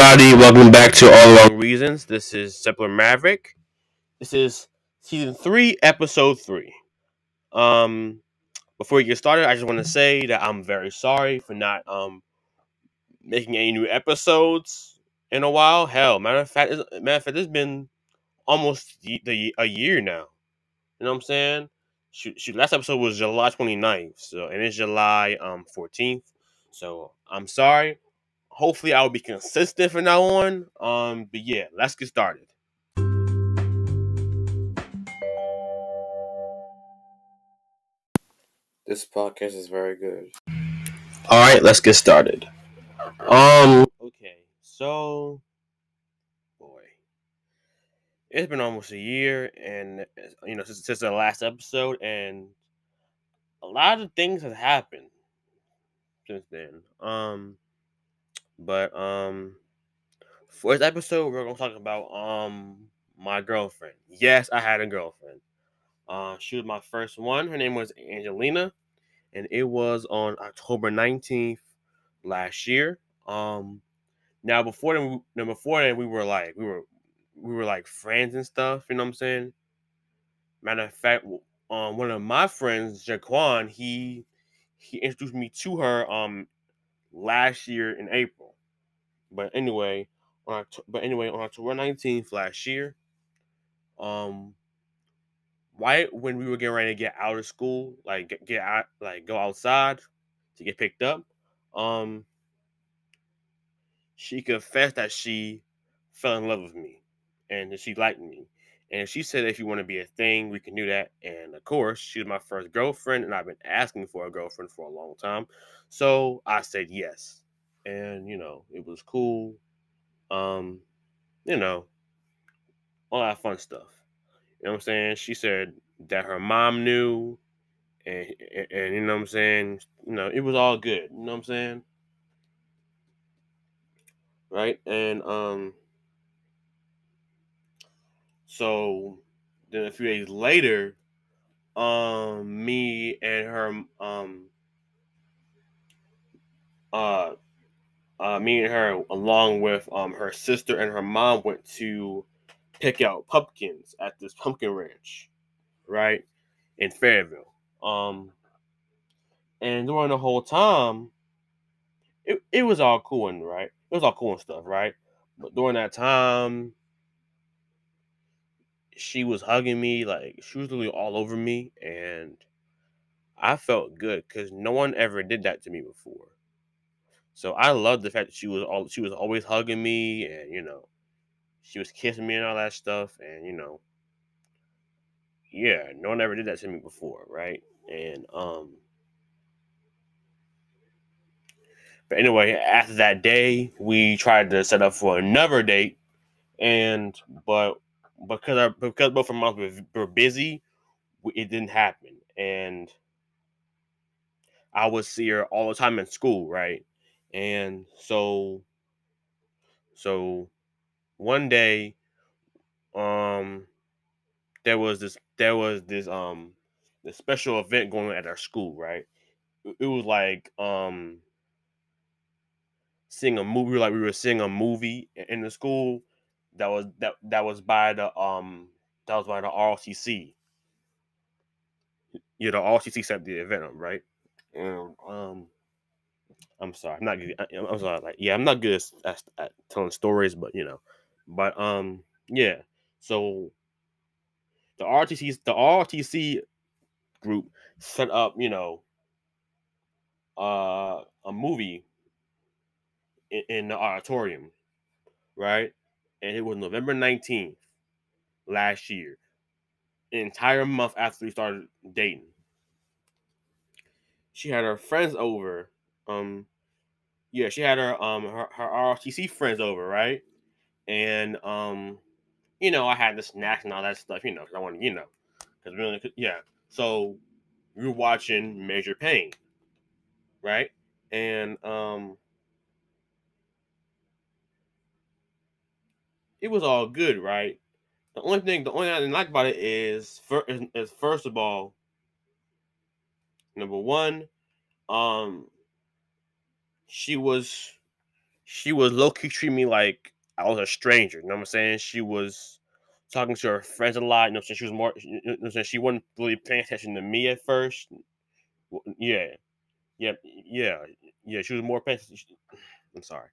everybody. Welcome back to All the Wrong Reasons. This is Simpler Maverick. This is season three, episode three. Um, before we get started, I just want to say that I'm very sorry for not um making any new episodes in a while. Hell, matter of fact, matter of fact, it's been almost y- the a year now. You know what I'm saying? Shoot, shoot, last episode was July 29th, so and it's July um 14th. So I'm sorry hopefully I will be consistent from now on. Um, but yeah, let's get started. This podcast is very good. All right, let's get started. Um, okay, so boy, it's been almost a year, and you know since, since the last episode, and a lot of things have happened since then. Um, but um, for this episode, we're gonna talk about um my girlfriend. Yes, I had a girlfriend. Uh, she was my first one. Her name was Angelina, and it was on October nineteenth last year. Um, now before then, now before then, we were like we were we were like friends and stuff. You know what I'm saying? Matter of fact, um, one of my friends, Jaquan, he he introduced me to her um last year in April. But anyway, on but anyway, on October nineteenth last year, um, right when we were getting ready to get out of school, like get, get out, like go outside to get picked up, um, she confessed that she fell in love with me and that she liked me. And she said, if you want to be a thing, we can do that. And of course, she was my first girlfriend, and I've been asking for a girlfriend for a long time. So I said yes. And, you know, it was cool. Um, you know, all that fun stuff. You know what I'm saying? She said that her mom knew, and, and, and you know what I'm saying? You know, it was all good. You know what I'm saying? Right? And um so then a few days later, um me and her um uh uh me and her along with um her sister and her mom went to pick out pumpkins at this pumpkin ranch, right? In Fairville. Um and during the whole time, it, it was all cool and right. It was all cool and stuff, right? But during that time, she was hugging me, like she was literally all over me, and I felt good because no one ever did that to me before. So I loved the fact that she was all she was always hugging me, and you know, she was kissing me and all that stuff, and you know, yeah, no one ever did that to me before, right? And um, but anyway, after that day, we tried to set up for another date, and but because our because both of were, were busy, it didn't happen, and I would see her all the time in school, right? And so, so one day, um, there was this there was this um this special event going on at our school, right? It was like um seeing a movie, like we were seeing a movie in the school that was that that was by the um that was by the RCC. You know, RCC set the event up, right? And um, I'm sorry, I'm not good. I'm sorry, like yeah, I'm not good at, at, telling stories, but you know, but um, yeah. So the RTC, the RTC group set up, you know, uh, a movie in, in the auditorium, right? And it was November 19th last year, an entire month after we started dating. She had her friends over. Um, yeah, she had her um her, her RTC friends over, right? And um, you know, I had the snacks and all that stuff, you know, 'cause I wanted, you know, because we yeah. So we were watching Major Payne, right? And um, it was all good, right? The only thing, the only thing I didn't like about it is, is, is first of all, number one, um, she was she was low key treating me like I was a stranger. You know what I'm saying? She was talking to her friends a lot. You know, she was more. You know, saying she wasn't really paying attention to me at first. Yeah, yeah, yeah, yeah. She was more paying. I'm sorry.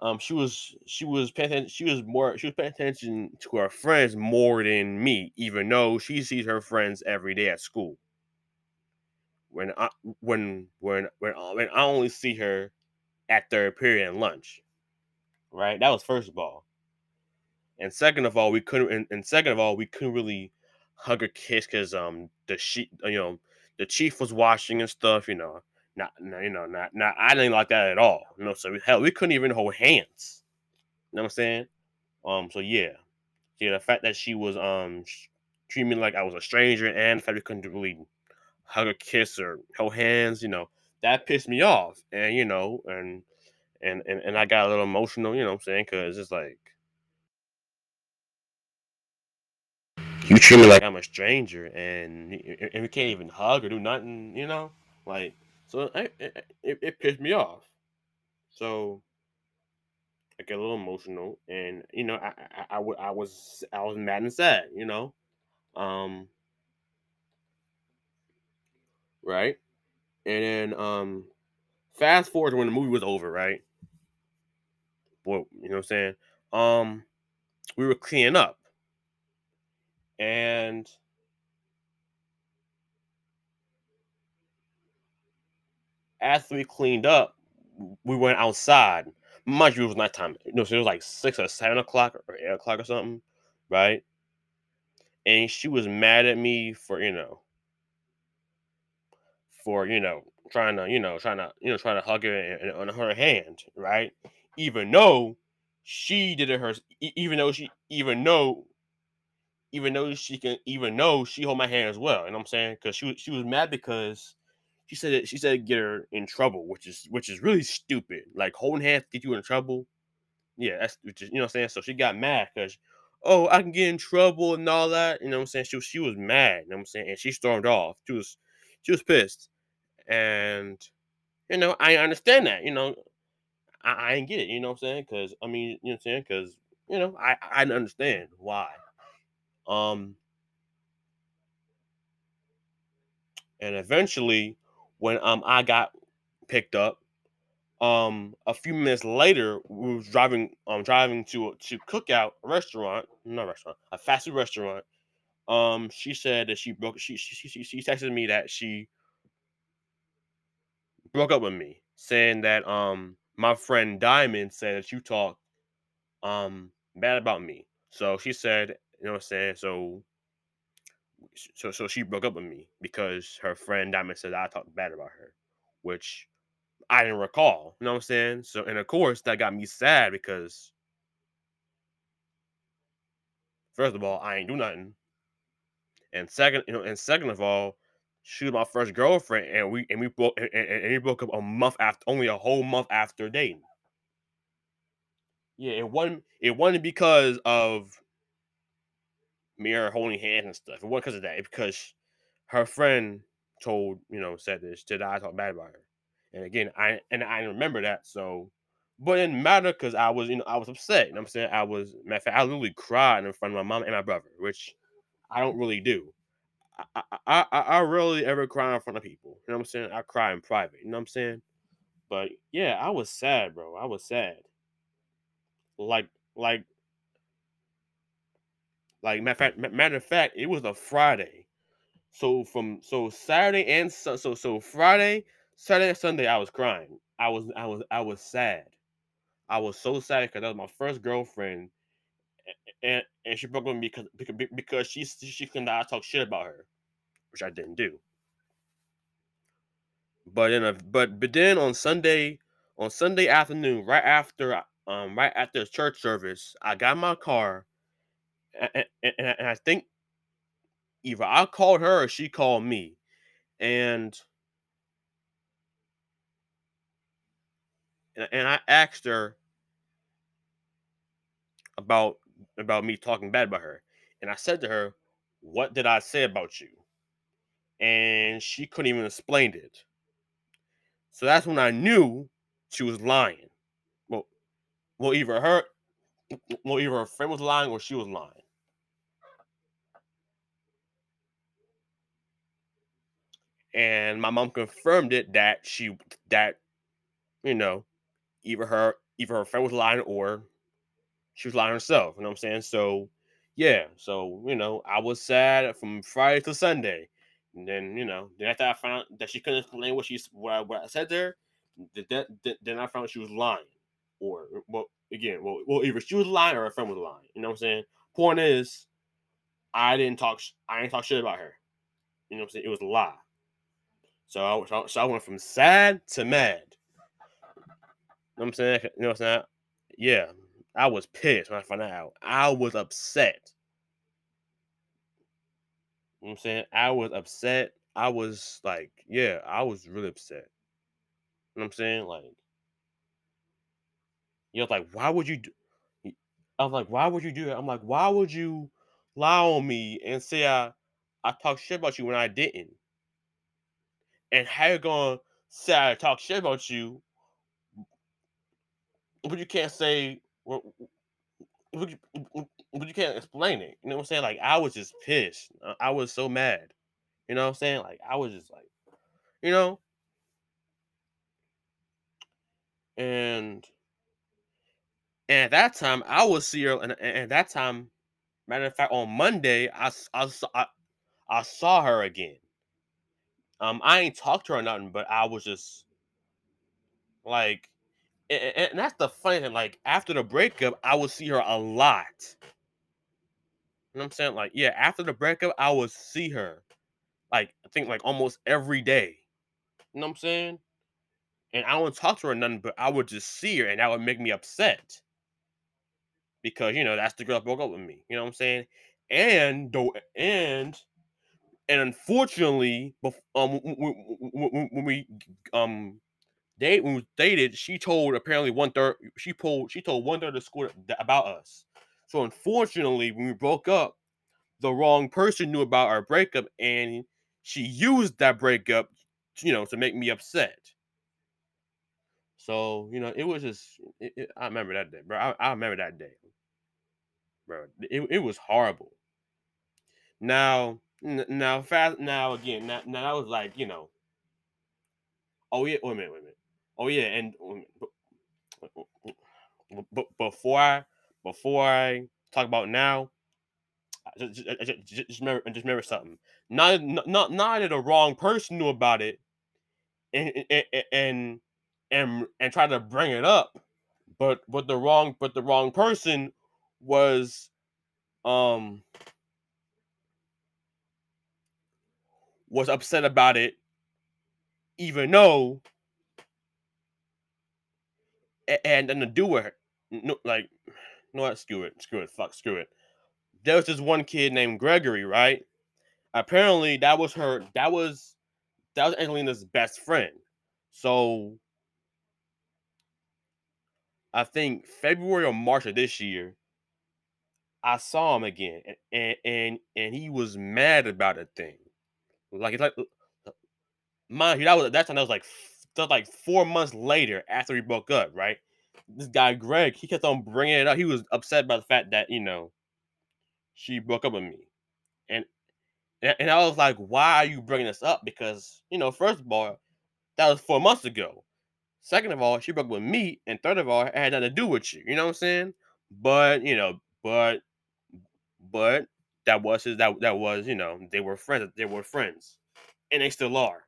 Um, she was she was paying attention, she was more she was paying attention to her friends more than me, even though she sees her friends every day at school. When I when when when I, when I only see her at third period and lunch, right? That was first of all. And second of all, we couldn't. And, and second of all, we couldn't really hug or kiss because um the she you know the chief was watching and stuff. You know, not no, you know not not I didn't like that at all. You know, so we, hell we couldn't even hold hands. You know what I'm saying? Um. So yeah, yeah. The fact that she was um treating me like I was a stranger and the fact we couldn't really hug or kiss or hold hands. You know, that pissed me off. And you know, and and and, and I got a little emotional. You know what I'm saying? Because it's like. you treat me like I'm a stranger and and we can't even hug or do nothing, you know? Like, so I, it, it, it pissed me off. So I get a little emotional, and you know, I, I, I, I was I was mad and sad, you know, um, right? And then um, fast forward when the movie was over, right? Well, you know what I'm saying? Um, we were cleaning up, and after we cleaned up, we went outside. Mind you, it was nighttime. You know, so it was like six or seven o'clock or eight o'clock or something, right? And she was mad at me for you know, for you know, trying to you know, trying to you know, trying to hug her and, and on her hand, right? Even though she did it her, even though she, even though, even though she can, even though she hold my hand as well. You know what I'm saying? Because she she was mad because she said it, she said it get her in trouble, which is which is really stupid. Like holding hands get you in trouble. Yeah, that's which is, you know what I'm saying. So she got mad because oh I can get in trouble and all that. You know what I'm saying. She she was mad. You know what I'm saying. And she stormed off. She was she was pissed. And you know I understand that. You know I, I ain't get it. You know what I'm saying. Because I mean you know what I'm saying. Because you know I I understand why. Um and eventually when um I got picked up um a few minutes later we was driving um driving to a to cookout restaurant not restaurant a fast food restaurant um she said that she broke she she, she, she texted me that she broke up with me saying that um my friend diamond said that you talked um bad about me. So she said you know what i'm saying? So so so she broke up with me because her friend diamond said i talked bad about her which i didn't recall you know what i'm saying? So and of course that got me sad because First of all, I ain't do nothing. And second, you know, and second of all, was my first girlfriend, and we and we broke and, and, we broke up a month after, only a whole month after dating. Yeah, it wasn't it wasn't because of me or holding hands and stuff. It wasn't because of that. It's because her friend told you know said this said I talked bad about her. And again, I and I remember that. So, but it didn't matter because I was you know I was upset. You know what I'm saying I was matter of fact I literally cried in front of my mom and my brother, which I don't really do. I, I, I, rarely ever cry in front of people. You know what I'm saying? I cry in private. You know what I'm saying? But yeah, I was sad, bro. I was sad. Like, like, like matter of fact, matter of fact, it was a Friday. So from so Saturday and Sun so so Friday, Saturday and Sunday, I was crying. I was I was I was sad. I was so sad because that was my first girlfriend, and and she broke with me because because, she she could not talk shit about her, which I didn't do. But then, a, but but then on Sunday, on Sunday afternoon, right after um right after church service, I got in my car, and, and, and I think either I called her or she called me, and and I asked her about about me talking bad about her, and I said to her, "What did I say about you?" And she couldn't even explain it. So that's when I knew she was lying. Well, well, either her, well, either her friend was lying or she was lying. And my mom confirmed it that she that you know either her either her friend was lying or she was lying herself. You know what I'm saying? So yeah, so you know I was sad from Friday to Sunday, and then you know then after I found that she couldn't explain what she what I, what I said there, then, then I found she was lying, or uh, well again well well either she was lying or her friend was lying. You know what I'm saying? Point is, I didn't talk I didn't talk shit about her. You know what I'm saying? It was a lie. So I, so I went from sad to mad. You know what I'm saying? You know what I'm saying? Yeah, I was pissed when I found out. I was upset. You know what I'm saying? I was upset. I was like, yeah, I was really upset. You know what I'm saying? Like, you know, like, why would you do I was like, why would you do that? I'm like, why would you lie on me and say I I talked shit about you when I didn't? and how you gonna say I talk shit about you, but you can't say, but you, but you can't explain it. You know what I'm saying? Like I was just pissed. I was so mad. You know what I'm saying? Like I was just like, you know, and and at that time I was see her, and, and at that time, matter of fact, on Monday I I, I, I saw her again. Um, I ain't talked to her nothing, but I was just like, and, and that's the funny thing. Like after the breakup, I would see her a lot. You know what I'm saying? Like, yeah, after the breakup, I would see her, like I think like almost every day. You know what I'm saying? And I wouldn't talk to her nothing, but I would just see her, and that would make me upset because you know that's the girl that broke up with me. You know what I'm saying? And though, and and unfortunately, um, when we um date when we dated, she told apparently one third. She told she told one third of the school about us. So unfortunately, when we broke up, the wrong person knew about our breakup, and she used that breakup, you know, to make me upset. So you know, it was just. It, it, I remember that day, bro. I, I remember that day, bro. It, it was horrible. Now, now, fast. Now again, now, now that was like you know. Oh yeah, wait a minute, wait a minute. Oh yeah, and but before I before I talk about now, just, just, just remember just remember something. Not not not that the wrong person knew about it, and and and and, and try to bring it up, but but the wrong but the wrong person was um was upset about it, even though and and to do it, no, like, no? Screw it, screw it, fuck, screw it. There was this one kid named Gregory, right? Apparently, that was her. That was that was Angelina's best friend. So, I think February or March of this year, I saw him again, and and and he was mad about a thing. Like it's like, mind you, that was that time. That was like was like four months later after we broke up, right? This guy Greg, he kept on bringing it up. He was upset by the fact that you know she broke up with me, and and I was like, why are you bringing this up? Because you know, first of all, that was four months ago. Second of all, she broke with me, and third of all, it had nothing to do with you. You know what I'm saying? But you know, but but that was his that that was you know they were friends. They were friends, and they still are.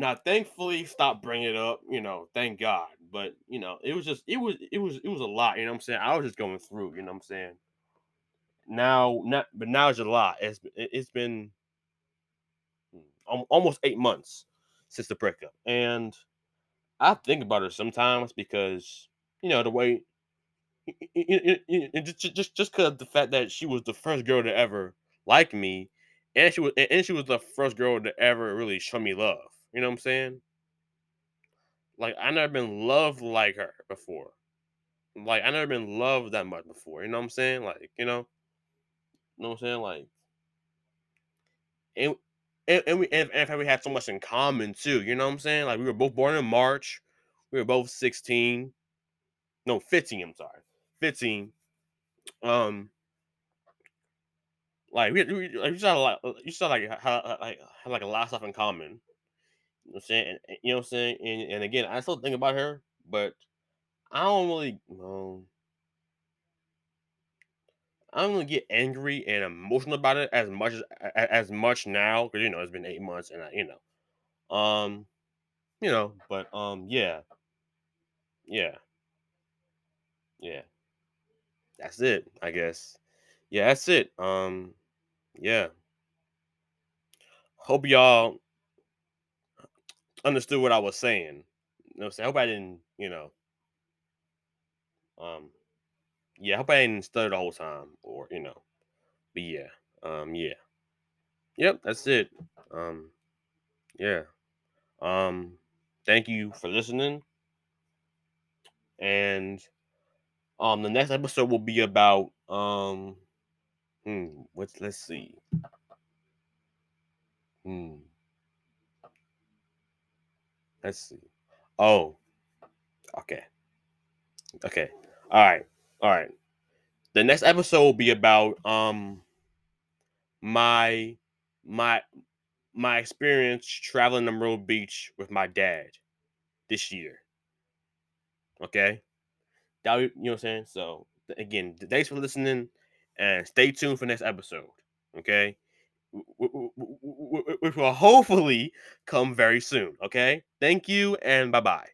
Now, thankfully, stop bringing it up. You know, thank God. But you know, it was just it was it was it was a lot. You know what I'm saying? I was just going through. You know what I'm saying? Now, not but now it's a lot. It's it's been hmm, almost eight months since the breakup, and I think about it sometimes because you know the way just just just because the fact that she was the first girl to ever like me, and she was and she was the first girl to ever really show me love. You know what I'm saying? Like I never been loved like her before. Like I never been loved that much before. You know what I'm saying? Like you know, you know what I'm saying? Like, and and, and we and, and we had so much in common too. You know what I'm saying? Like we were both born in March. We were both 16. no 15. I'm sorry, 15. Um, like we, we like, you saw a lot. You saw like how like have like a lot of stuff in common. You know what I'm saying? And, you know what I'm saying? And, and again, I still think about her, but I don't really. Um, I don't really get angry and emotional about it as much as as much now because you know it's been eight months and I, you know, um, you know, but um, yeah, yeah, yeah, that's it, I guess. Yeah, that's it. Um, yeah. Hope y'all understood what I was saying. You know, I'm? I hope I didn't, you know, um, yeah, I hope I didn't stutter the whole time or you know, but yeah, um, yeah, yep, that's it. Um, yeah. Um, thank you for listening. And um the next episode will be about um hmm, what's let's see. Hmm. Let's see. Oh. Okay. Okay. All right. All right. The next episode will be about um my my my experience traveling to Myrtle Beach with my dad this year. Okay. That you know what I'm saying? So again, thanks for listening and stay tuned for next episode. Okay. Which will hopefully come very soon. Okay. Thank you and bye bye.